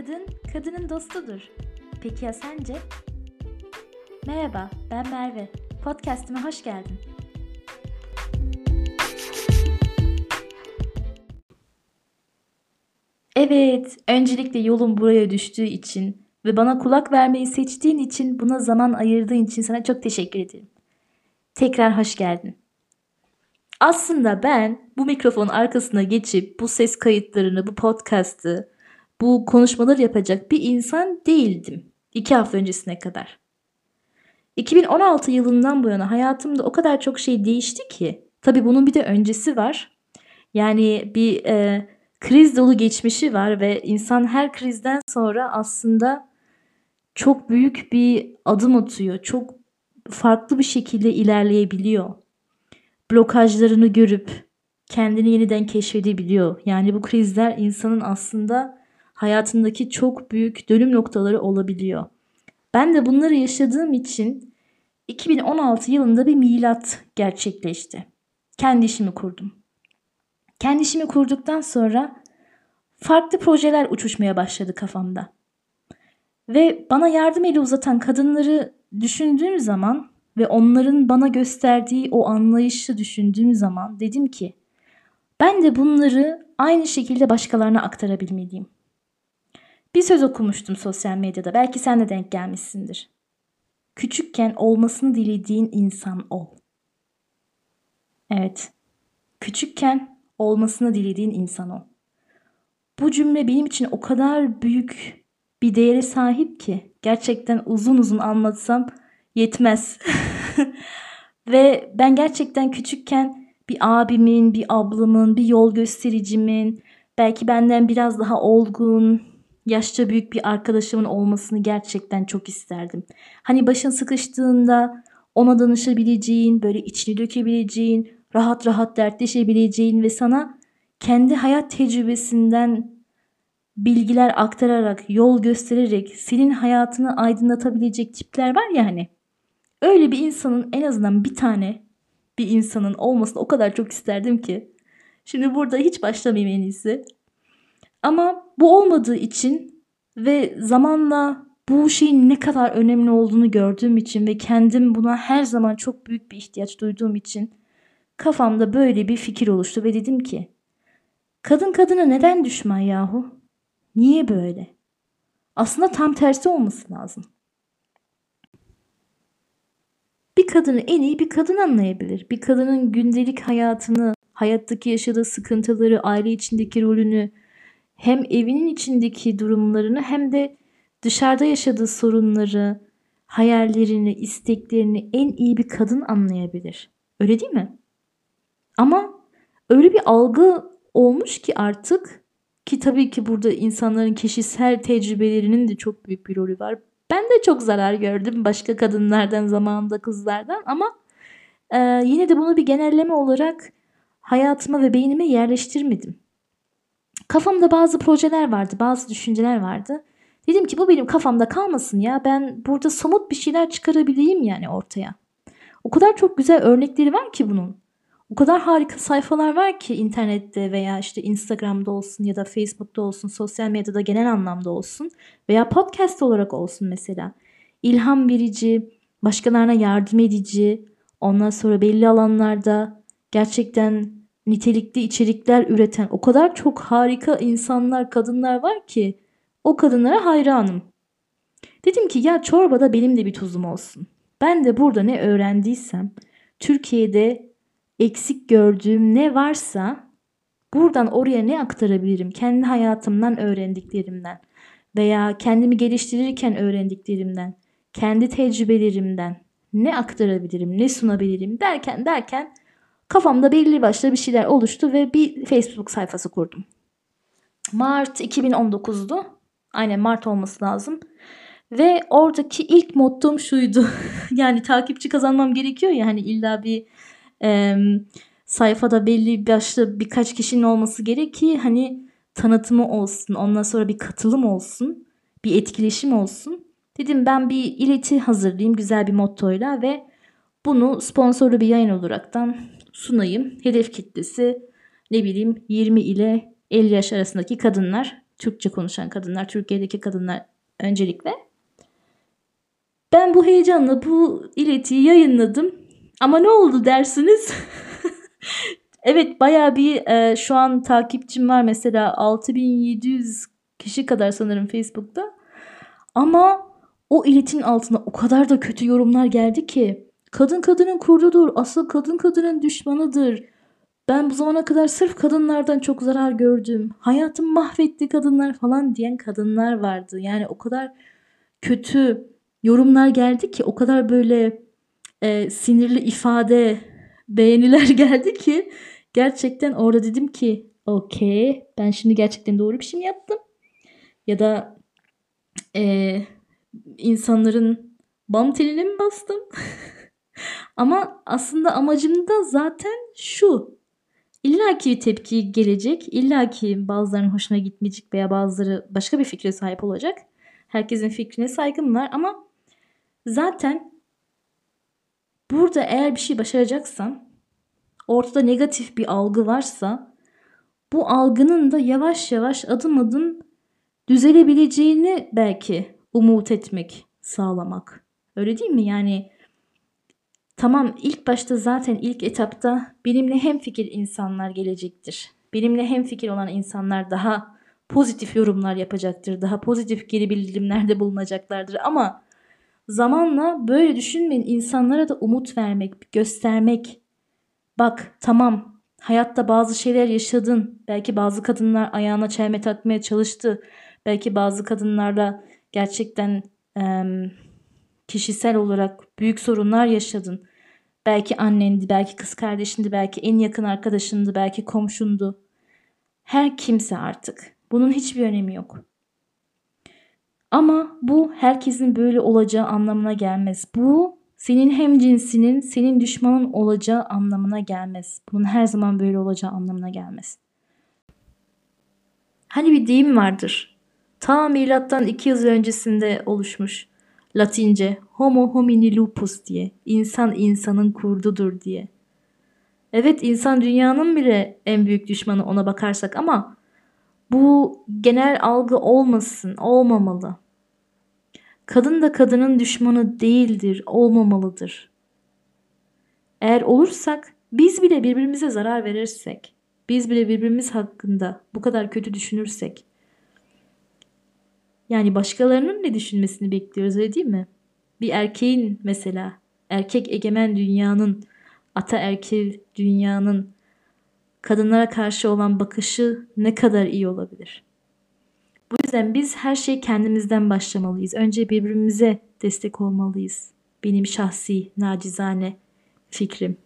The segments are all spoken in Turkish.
Kadın, kadının dostudur. Peki ya sence? Merhaba, ben Merve. Podcast'ime hoş geldin. Evet, öncelikle yolum buraya düştüğü için ve bana kulak vermeyi seçtiğin için, buna zaman ayırdığın için sana çok teşekkür ederim. Tekrar hoş geldin. Aslında ben bu mikrofonun arkasına geçip bu ses kayıtlarını, bu podcast'ı, bu konuşmaları yapacak bir insan değildim. iki hafta öncesine kadar. 2016 yılından bu yana hayatımda o kadar çok şey değişti ki. Tabii bunun bir de öncesi var. Yani bir e, kriz dolu geçmişi var ve insan her krizden sonra aslında çok büyük bir adım atıyor. Çok farklı bir şekilde ilerleyebiliyor. Blokajlarını görüp kendini yeniden keşfedebiliyor. Yani bu krizler insanın aslında hayatındaki çok büyük dönüm noktaları olabiliyor. Ben de bunları yaşadığım için 2016 yılında bir milat gerçekleşti. Kendi işimi kurdum. Kendi işimi kurduktan sonra farklı projeler uçuşmaya başladı kafamda. Ve bana yardım eli uzatan kadınları düşündüğüm zaman ve onların bana gösterdiği o anlayışı düşündüğüm zaman dedim ki ben de bunları aynı şekilde başkalarına aktarabilmeliyim. Bir söz okumuştum sosyal medyada. Belki sen de denk gelmişsindir. Küçükken olmasını dilediğin insan ol. Evet. Küçükken olmasını dilediğin insan ol. Bu cümle benim için o kadar büyük bir değere sahip ki gerçekten uzun uzun anlatsam yetmez. Ve ben gerçekten küçükken bir abimin, bir ablamın, bir yol göstericimin, belki benden biraz daha olgun, yaşça büyük bir arkadaşımın olmasını gerçekten çok isterdim. Hani başın sıkıştığında ona danışabileceğin, böyle içini dökebileceğin, rahat rahat dertleşebileceğin ve sana kendi hayat tecrübesinden bilgiler aktararak, yol göstererek senin hayatını aydınlatabilecek tipler var ya hani. Öyle bir insanın en azından bir tane bir insanın olmasını o kadar çok isterdim ki. Şimdi burada hiç başlamayayım en iyisi. Ama bu olmadığı için ve zamanla bu şeyin ne kadar önemli olduğunu gördüğüm için ve kendim buna her zaman çok büyük bir ihtiyaç duyduğum için kafamda böyle bir fikir oluştu ve dedim ki kadın kadına neden düşman yahu? Niye böyle? Aslında tam tersi olması lazım. Bir kadını en iyi bir kadın anlayabilir. Bir kadının gündelik hayatını, hayattaki yaşadığı sıkıntıları, aile içindeki rolünü, hem evinin içindeki durumlarını hem de dışarıda yaşadığı sorunları, hayallerini, isteklerini en iyi bir kadın anlayabilir. Öyle değil mi? Ama öyle bir algı olmuş ki artık ki tabii ki burada insanların kişisel tecrübelerinin de çok büyük bir rolü var. Ben de çok zarar gördüm başka kadınlardan zamanında kızlardan ama e, yine de bunu bir genelleme olarak hayatıma ve beynime yerleştirmedim. Kafamda bazı projeler vardı, bazı düşünceler vardı. Dedim ki bu benim kafamda kalmasın ya. Ben burada somut bir şeyler çıkarabileyim yani ortaya. O kadar çok güzel örnekleri var ki bunun. O kadar harika sayfalar var ki internette veya işte Instagram'da olsun ya da Facebook'ta olsun, sosyal medyada genel anlamda olsun veya podcast olarak olsun mesela. İlham verici, başkalarına yardım edici, ondan sonra belli alanlarda gerçekten nitelikli içerikler üreten o kadar çok harika insanlar, kadınlar var ki o kadınlara hayranım. Dedim ki ya çorbada benim de bir tuzum olsun. Ben de burada ne öğrendiysem Türkiye'de eksik gördüğüm ne varsa buradan oraya ne aktarabilirim? Kendi hayatımdan öğrendiklerimden veya kendimi geliştirirken öğrendiklerimden, kendi tecrübelerimden ne aktarabilirim, ne sunabilirim derken derken Kafamda belli başlı bir şeyler oluştu ve bir Facebook sayfası kurdum. Mart 2019'du. Aynen Mart olması lazım. Ve oradaki ilk mottom şuydu. yani takipçi kazanmam gerekiyor ya hani illa bir e, sayfada belli başlı birkaç kişinin olması gerek ki hani tanıtımı olsun. Ondan sonra bir katılım olsun. Bir etkileşim olsun. Dedim ben bir ileti hazırlayayım güzel bir mottoyla ve bunu sponsorlu bir yayın olaraktan sunayım. Hedef kitlesi ne bileyim 20 ile 50 yaş arasındaki kadınlar. Türkçe konuşan kadınlar, Türkiye'deki kadınlar öncelikle. Ben bu heyecanla bu iletiyi yayınladım. Ama ne oldu dersiniz? evet baya bir e, şu an takipçim var mesela 6700 kişi kadar sanırım Facebook'ta. Ama o iletin altına o kadar da kötü yorumlar geldi ki. Kadın kadının kurdudur. Asıl kadın kadının düşmanıdır. Ben bu zamana kadar sırf kadınlardan çok zarar gördüm. Hayatım mahvetti kadınlar falan diyen kadınlar vardı. Yani o kadar kötü yorumlar geldi ki o kadar böyle e, sinirli ifade beğeniler geldi ki gerçekten orada dedim ki okey ben şimdi gerçekten doğru bir şey mi yaptım? Ya da e, insanların bam teline mi bastım? Ama aslında amacım da zaten şu. İlla ki tepki gelecek. İlla ki bazılarının hoşuna gitmeyecek veya bazıları başka bir fikre sahip olacak. Herkesin fikrine saygım var ama zaten burada eğer bir şey başaracaksam ortada negatif bir algı varsa bu algının da yavaş yavaş adım adım düzelebileceğini belki umut etmek, sağlamak. Öyle değil mi? Yani tamam ilk başta zaten ilk etapta benimle hem fikir insanlar gelecektir. Benimle hem fikir olan insanlar daha pozitif yorumlar yapacaktır. Daha pozitif geri bildirimlerde bulunacaklardır ama zamanla böyle düşünmeyin insanlara da umut vermek, göstermek. Bak tamam hayatta bazı şeyler yaşadın. Belki bazı kadınlar ayağına çelme takmaya çalıştı. Belki bazı kadınlarla gerçekten e, kişisel olarak büyük sorunlar yaşadın. Belki annendi, belki kız kardeşindi, belki en yakın arkadaşındı, belki komşundu. Her kimse artık. Bunun hiçbir önemi yok. Ama bu herkesin böyle olacağı anlamına gelmez. Bu senin hem cinsinin senin düşmanın olacağı anlamına gelmez. Bunun her zaman böyle olacağı anlamına gelmez. Hani bir deyim vardır. Ta milattan 2 yıl öncesinde oluşmuş. Latince homo homini lupus diye. İnsan insanın kurdudur diye. Evet insan dünyanın bile en büyük düşmanı ona bakarsak ama bu genel algı olmasın, olmamalı. Kadın da kadının düşmanı değildir, olmamalıdır. Eğer olursak, biz bile birbirimize zarar verirsek, biz bile birbirimiz hakkında bu kadar kötü düşünürsek, yani başkalarının ne düşünmesini bekliyoruz öyle değil mi? Bir erkeğin mesela erkek egemen dünyanın, ataerkil dünyanın kadınlara karşı olan bakışı ne kadar iyi olabilir? Bu yüzden biz her şey kendimizden başlamalıyız. Önce birbirimize destek olmalıyız. Benim şahsi, nacizane fikrim.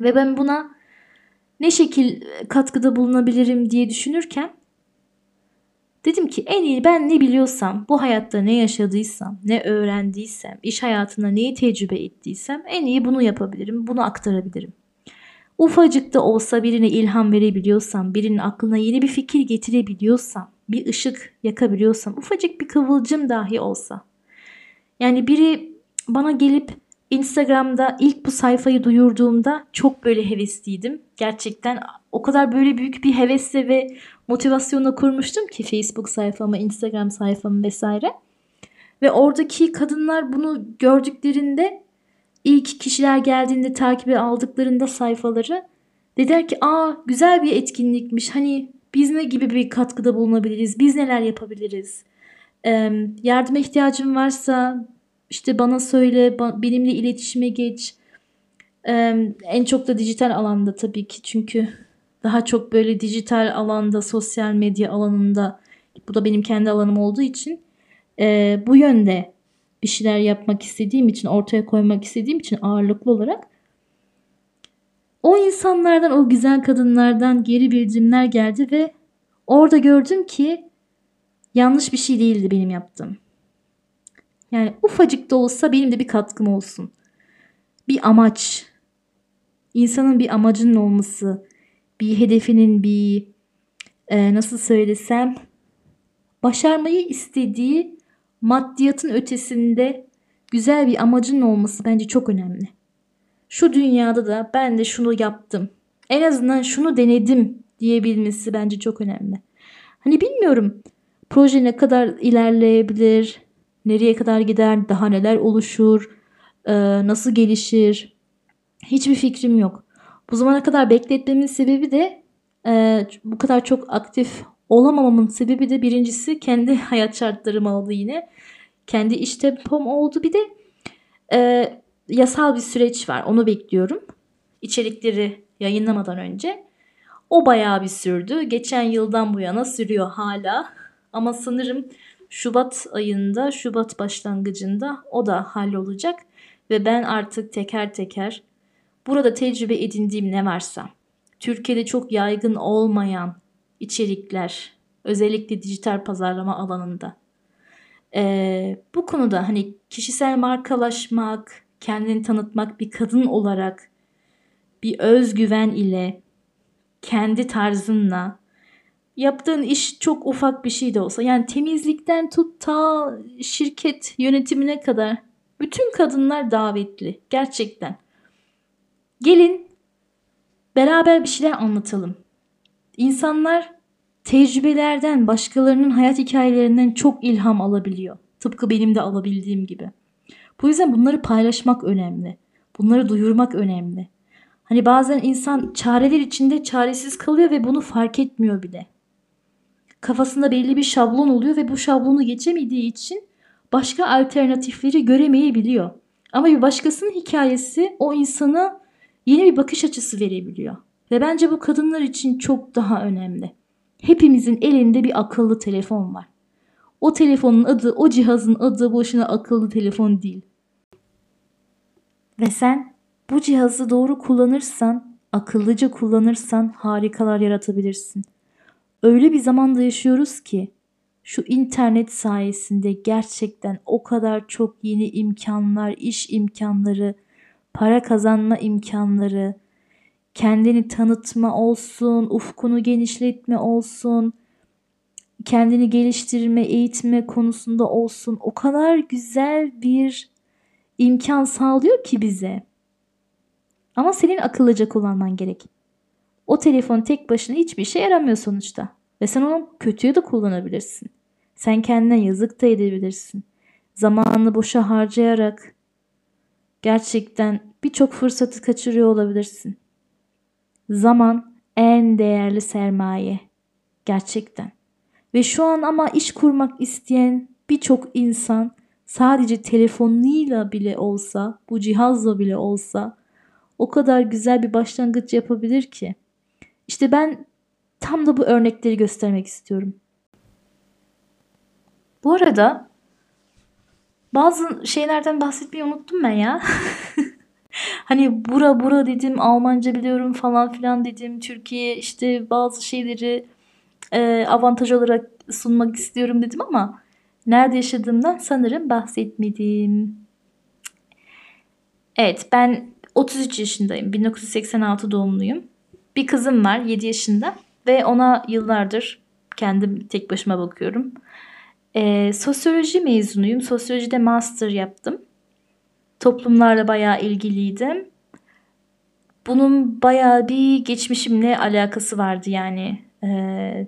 Ve ben buna ne şekil katkıda bulunabilirim diye düşünürken Dedim ki en iyi ben ne biliyorsam, bu hayatta ne yaşadıysam, ne öğrendiysem, iş hayatında neyi tecrübe ettiysem en iyi bunu yapabilirim, bunu aktarabilirim. Ufacık da olsa birine ilham verebiliyorsam, birinin aklına yeni bir fikir getirebiliyorsam, bir ışık yakabiliyorsam, ufacık bir kıvılcım dahi olsa. Yani biri bana gelip Instagram'da ilk bu sayfayı duyurduğumda çok böyle hevesliydim. Gerçekten o kadar böyle büyük bir hevesle ve motivasyonla kurmuştum ki Facebook sayfamı, Instagram sayfamı vesaire. Ve oradaki kadınlar bunu gördüklerinde ilk kişiler geldiğinde takibe aldıklarında sayfaları dediler ki aa güzel bir etkinlikmiş hani biz ne gibi bir katkıda bulunabiliriz biz neler yapabiliriz ee, yardıma ihtiyacın varsa işte bana söyle benimle iletişime geç ee, en çok da dijital alanda tabii ki çünkü daha çok böyle dijital alanda, sosyal medya alanında bu da benim kendi alanım olduğu için e, bu yönde bir şeyler yapmak istediğim için, ortaya koymak istediğim için ağırlıklı olarak o insanlardan, o güzel kadınlardan geri bildirimler geldi ve orada gördüm ki yanlış bir şey değildi benim yaptığım. Yani ufacık da olsa benim de bir katkım olsun. Bir amaç. İnsanın bir amacının olması, bir hedefinin bir e, nasıl söylesem başarmayı istediği maddiyatın ötesinde güzel bir amacın olması bence çok önemli. Şu dünyada da ben de şunu yaptım. En azından şunu denedim diyebilmesi bence çok önemli. Hani bilmiyorum proje ne kadar ilerleyebilir, nereye kadar gider, daha neler oluşur, e, nasıl gelişir hiçbir fikrim yok. Bu zamana kadar bekletmemin sebebi de e, bu kadar çok aktif olamamamın sebebi de birincisi kendi hayat şartlarım oldu yine. Kendi iş tempom oldu. Bir de e, yasal bir süreç var. Onu bekliyorum. İçerikleri yayınlamadan önce. O bayağı bir sürdü. Geçen yıldan bu yana sürüyor hala. Ama sanırım Şubat ayında, Şubat başlangıcında o da hallolacak. Ve ben artık teker teker burada tecrübe edindiğim ne varsa, Türkiye'de çok yaygın olmayan içerikler, özellikle dijital pazarlama alanında. Ee, bu konuda hani kişisel markalaşmak, kendini tanıtmak bir kadın olarak bir özgüven ile kendi tarzınla yaptığın iş çok ufak bir şey de olsa yani temizlikten tut ta şirket yönetimine kadar bütün kadınlar davetli gerçekten. Gelin beraber bir şeyler anlatalım. İnsanlar tecrübelerden, başkalarının hayat hikayelerinden çok ilham alabiliyor. Tıpkı benim de alabildiğim gibi. Bu yüzden bunları paylaşmak önemli. Bunları duyurmak önemli. Hani bazen insan çareler içinde çaresiz kalıyor ve bunu fark etmiyor bile. Kafasında belli bir şablon oluyor ve bu şablonu geçemediği için başka alternatifleri göremeyebiliyor. Ama bir başkasının hikayesi o insana yeni bir bakış açısı verebiliyor. Ve bence bu kadınlar için çok daha önemli. Hepimizin elinde bir akıllı telefon var. O telefonun adı, o cihazın adı boşuna akıllı telefon değil. Ve sen bu cihazı doğru kullanırsan, akıllıca kullanırsan harikalar yaratabilirsin. Öyle bir zamanda yaşıyoruz ki şu internet sayesinde gerçekten o kadar çok yeni imkanlar, iş imkanları, para kazanma imkanları, kendini tanıtma olsun, ufkunu genişletme olsun, kendini geliştirme, eğitme konusunda olsun o kadar güzel bir imkan sağlıyor ki bize. Ama senin akıllıca kullanman gerek. O telefon tek başına hiçbir şey yaramıyor sonuçta. Ve sen onu kötüye de kullanabilirsin. Sen kendine yazık da edebilirsin. Zamanını boşa harcayarak gerçekten birçok fırsatı kaçırıyor olabilirsin. Zaman en değerli sermaye. Gerçekten. Ve şu an ama iş kurmak isteyen birçok insan sadece telefonuyla bile olsa, bu cihazla bile olsa o kadar güzel bir başlangıç yapabilir ki. İşte ben tam da bu örnekleri göstermek istiyorum. Bu arada bazı şeylerden bahsetmeyi unuttum ben ya. hani bura bura dedim, Almanca biliyorum falan filan dedim. Türkiye işte bazı şeyleri e, avantaj olarak sunmak istiyorum dedim ama nerede yaşadığımdan sanırım bahsetmedim. Evet ben 33 yaşındayım. 1986 doğumluyum. Bir kızım var 7 yaşında ve ona yıllardır kendim tek başıma bakıyorum. Ee, sosyoloji mezunuyum. Sosyolojide master yaptım. Toplumlarla bayağı ilgiliydim. Bunun bayağı bir geçmişimle alakası vardı yani. Ee,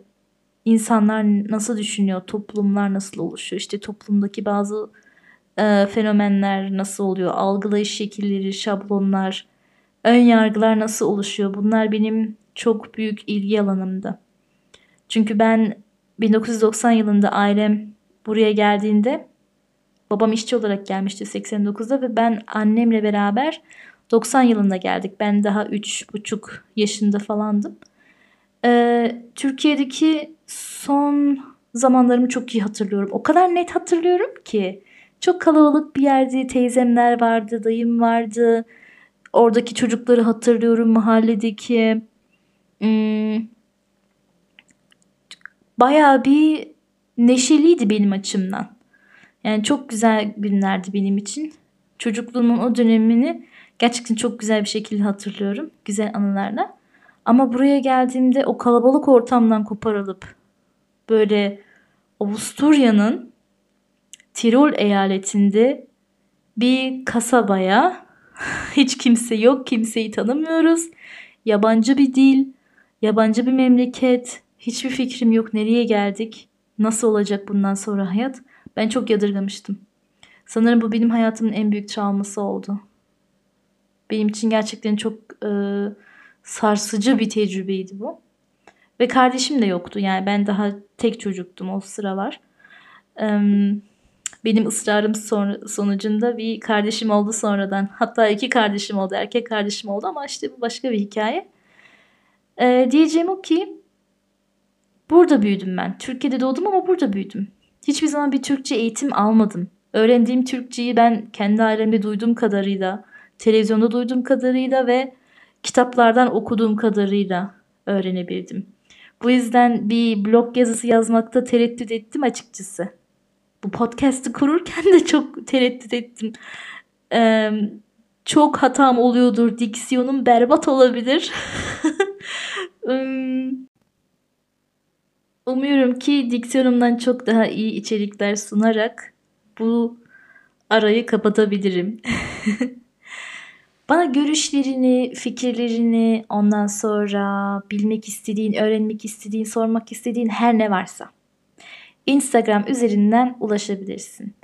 insanlar nasıl düşünüyor, toplumlar nasıl oluşuyor, işte toplumdaki bazı e, fenomenler nasıl oluyor, algılayış şekilleri, şablonlar, ön yargılar nasıl oluşuyor bunlar benim çok büyük ilgi alanımdı. Çünkü ben 1990 yılında ailem buraya geldiğinde babam işçi olarak gelmişti 89'da ve ben annemle beraber 90 yılında geldik. Ben daha 3,5 yaşında falandım. Ee, Türkiye'deki son zamanlarımı çok iyi hatırlıyorum. O kadar net hatırlıyorum ki. Çok kalabalık bir yerdi. Teyzemler vardı, dayım vardı. Oradaki çocukları hatırlıyorum mahalledeki. Hmm, bayağı bir neşeliydi benim açımdan. Yani çok güzel günlerdi benim için. Çocukluğumun o dönemini gerçekten çok güzel bir şekilde hatırlıyorum. Güzel anılarla. Ama buraya geldiğimde o kalabalık ortamdan koparılıp böyle Avusturya'nın Tirol eyaletinde bir kasabaya hiç kimse yok, kimseyi tanımıyoruz. Yabancı bir dil, yabancı bir memleket, Hiçbir fikrim yok nereye geldik, nasıl olacak bundan sonra hayat. Ben çok yadırgamıştım. Sanırım bu benim hayatımın en büyük travması oldu. Benim için gerçekten çok e, sarsıcı bir tecrübeydi bu. Ve kardeşim de yoktu. Yani ben daha tek çocuktum o sıralar. Benim ısrarım sonra, sonucunda bir kardeşim oldu sonradan. Hatta iki kardeşim oldu. Erkek kardeşim oldu ama işte bu başka bir hikaye. Ee, diyeceğim o ki burada büyüdüm ben. Türkiye'de doğdum ama burada büyüdüm. Hiçbir zaman bir Türkçe eğitim almadım. Öğrendiğim Türkçeyi ben kendi ailemde duyduğum kadarıyla, televizyonda duyduğum kadarıyla ve kitaplardan okuduğum kadarıyla öğrenebildim. Bu yüzden bir blog yazısı yazmakta tereddüt ettim açıkçası. Bu podcast'ı kururken de çok tereddüt ettim. Ee, çok hatam oluyordur. Diksiyonum berbat olabilir. Umuyorum ki diksiyonumdan çok daha iyi içerikler sunarak bu arayı kapatabilirim. Bana görüşlerini, fikirlerini, ondan sonra bilmek istediğin, öğrenmek istediğin, sormak istediğin her ne varsa Instagram üzerinden ulaşabilirsin.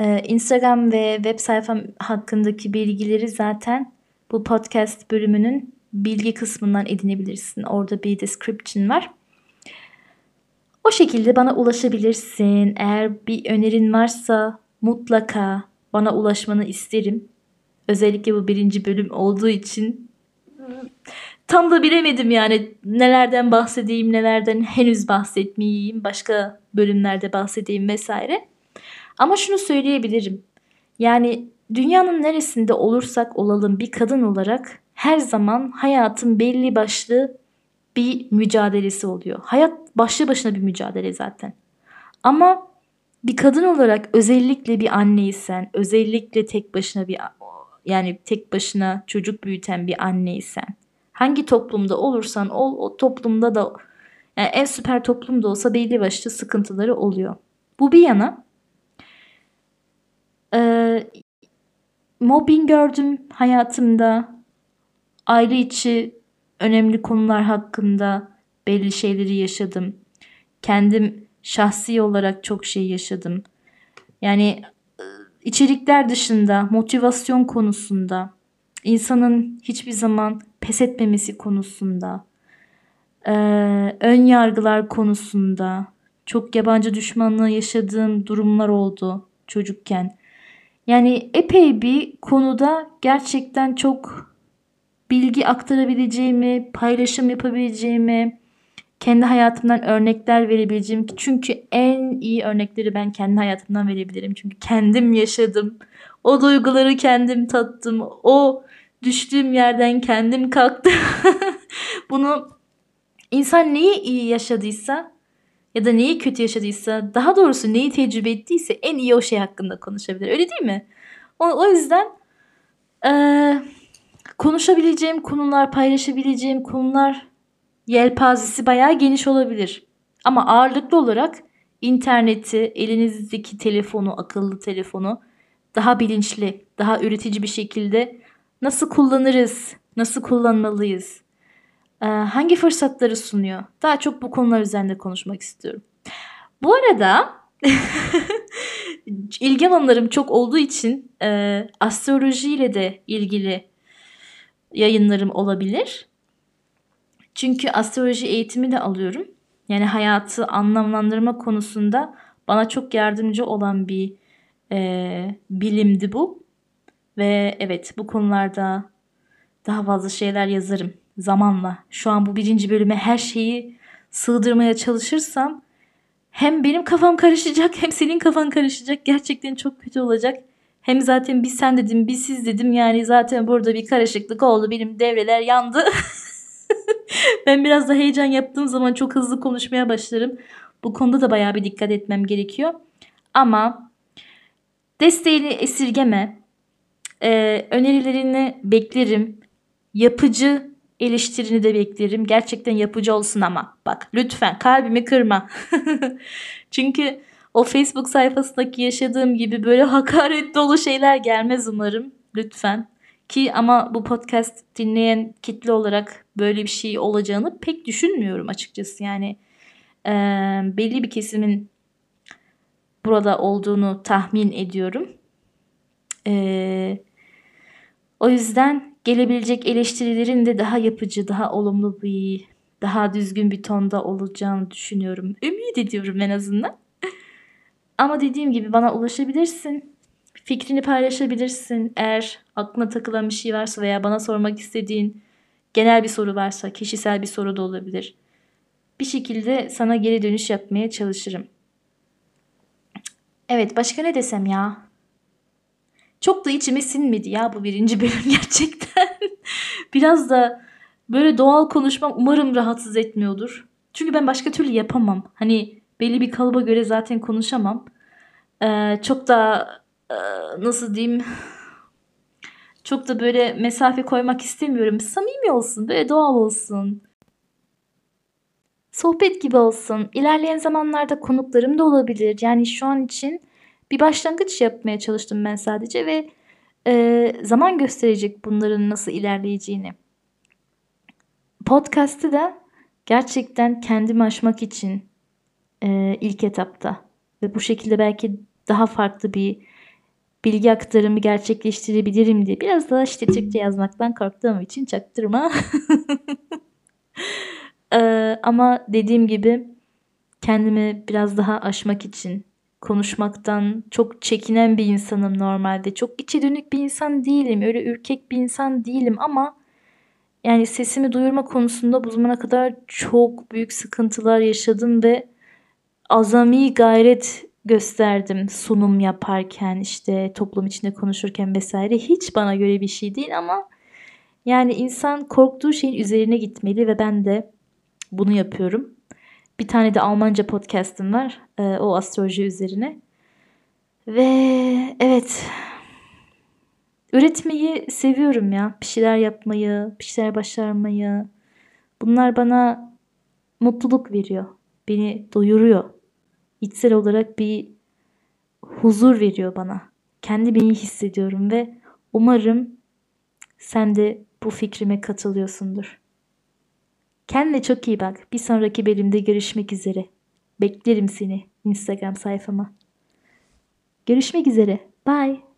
Ee, Instagram ve web sayfam hakkındaki bilgileri zaten bu podcast bölümünün bilgi kısmından edinebilirsin. Orada bir description var. O şekilde bana ulaşabilirsin. Eğer bir önerin varsa mutlaka bana ulaşmanı isterim. Özellikle bu birinci bölüm olduğu için tam da bilemedim yani nelerden bahsedeyim, nelerden henüz bahsetmeyeyim, başka bölümlerde bahsedeyim vesaire. Ama şunu söyleyebilirim. Yani dünyanın neresinde olursak olalım bir kadın olarak her zaman hayatın belli başlı bir mücadelesi oluyor. Hayat başlı başına bir mücadele zaten. Ama bir kadın olarak özellikle bir anneysen, özellikle tek başına bir yani tek başına çocuk büyüten bir anneysen, hangi toplumda olursan ol o toplumda da yani en süper toplumda olsa belli başlı sıkıntıları oluyor. Bu bir yana e, mobbing gördüm hayatımda. Aile içi önemli konular hakkında belli şeyleri yaşadım. Kendim şahsi olarak çok şey yaşadım. Yani içerikler dışında motivasyon konusunda insanın hiçbir zaman pes etmemesi konusunda e, ön yargılar konusunda çok yabancı düşmanlığı yaşadığım durumlar oldu çocukken. Yani epey bir konuda gerçekten çok bilgi aktarabileceğimi, paylaşım yapabileceğimi, kendi hayatımdan örnekler verebileceğim. Çünkü en iyi örnekleri ben kendi hayatımdan verebilirim. Çünkü kendim yaşadım. O duyguları kendim tattım. O düştüğüm yerden kendim kalktım. Bunu insan neyi iyi yaşadıysa ya da neyi kötü yaşadıysa daha doğrusu neyi tecrübe ettiyse en iyi o şey hakkında konuşabilir. Öyle değil mi? O, o yüzden e, konuşabileceğim konular, paylaşabileceğim konular yelpazesi bayağı geniş olabilir. Ama ağırlıklı olarak interneti, elinizdeki telefonu, akıllı telefonu daha bilinçli, daha üretici bir şekilde nasıl kullanırız, nasıl kullanmalıyız, ee, hangi fırsatları sunuyor? Daha çok bu konular üzerinde konuşmak istiyorum. Bu arada ilgi alanlarım çok olduğu için e, astrolojiyle de ilgili yayınlarım olabilir. Çünkü astroloji eğitimi de alıyorum. Yani hayatı anlamlandırma konusunda bana çok yardımcı olan bir e, bilimdi bu. Ve evet bu konularda daha fazla şeyler yazarım zamanla. Şu an bu birinci bölüme her şeyi sığdırmaya çalışırsam hem benim kafam karışacak hem senin kafan karışacak. Gerçekten çok kötü olacak. Hem zaten bir sen dedim bir siz dedim yani zaten burada bir karışıklık oldu. Benim devreler yandı. ben biraz da heyecan yaptığım zaman çok hızlı konuşmaya başlarım. Bu konuda da bayağı bir dikkat etmem gerekiyor. Ama desteğini esirgeme. Ee, önerilerini beklerim. Yapıcı eleştirini de beklerim. Gerçekten yapıcı olsun ama. Bak lütfen kalbimi kırma. Çünkü o Facebook sayfasındaki yaşadığım gibi böyle hakaret dolu şeyler gelmez umarım. Lütfen Ki ama bu podcast dinleyen kitle olarak böyle bir şey olacağını pek düşünmüyorum açıkçası. Yani e, belli bir kesimin burada olduğunu tahmin ediyorum. E, o yüzden gelebilecek eleştirilerin de daha yapıcı, daha olumlu bir, daha düzgün bir tonda olacağını düşünüyorum. Ümit ediyorum en azından. Ama dediğim gibi bana ulaşabilirsin. Fikrini paylaşabilirsin. Eğer aklına takılan bir şey varsa veya bana sormak istediğin genel bir soru varsa, kişisel bir soru da olabilir. Bir şekilde sana geri dönüş yapmaya çalışırım. Evet, başka ne desem ya? Çok da içime sinmedi ya bu birinci bölüm gerçekten. Biraz da böyle doğal konuşmam umarım rahatsız etmiyordur. Çünkü ben başka türlü yapamam. Hani belli bir kalıba göre zaten konuşamam. Ee, çok da e, nasıl diyeyim çok da böyle mesafe koymak istemiyorum. Samimi olsun, böyle doğal olsun. Sohbet gibi olsun. İlerleyen zamanlarda konuklarım da olabilir. Yani şu an için bir başlangıç yapmaya çalıştım ben sadece ve e, zaman gösterecek bunların nasıl ilerleyeceğini. Podcast'ı da gerçekten kendimi aşmak için e, ilk etapta ve bu şekilde belki daha farklı bir bilgi aktarımı gerçekleştirebilirim diye biraz daha işte Türkçe yazmaktan korktuğum için çaktırma. ee, ama dediğim gibi kendimi biraz daha aşmak için konuşmaktan çok çekinen bir insanım normalde. Çok içe dönük bir insan değilim. Öyle ürkek bir insan değilim ama yani sesimi duyurma konusunda bu zamana kadar çok büyük sıkıntılar yaşadım ve azami gayret gösterdim sunum yaparken işte toplum içinde konuşurken vesaire hiç bana göre bir şey değil ama yani insan korktuğu şeyin üzerine gitmeli ve ben de bunu yapıyorum. Bir tane de Almanca podcast'ım var. E, o astroloji üzerine. Ve evet üretmeyi seviyorum ya. Bir şeyler yapmayı, bir şeyler başarmayı. Bunlar bana mutluluk veriyor. Beni doyuruyor içsel olarak bir huzur veriyor bana. Kendimi iyi hissediyorum ve umarım sen de bu fikrime katılıyorsundur. Kendine çok iyi bak. Bir sonraki bölümde görüşmek üzere. Beklerim seni Instagram sayfama. Görüşmek üzere. Bye.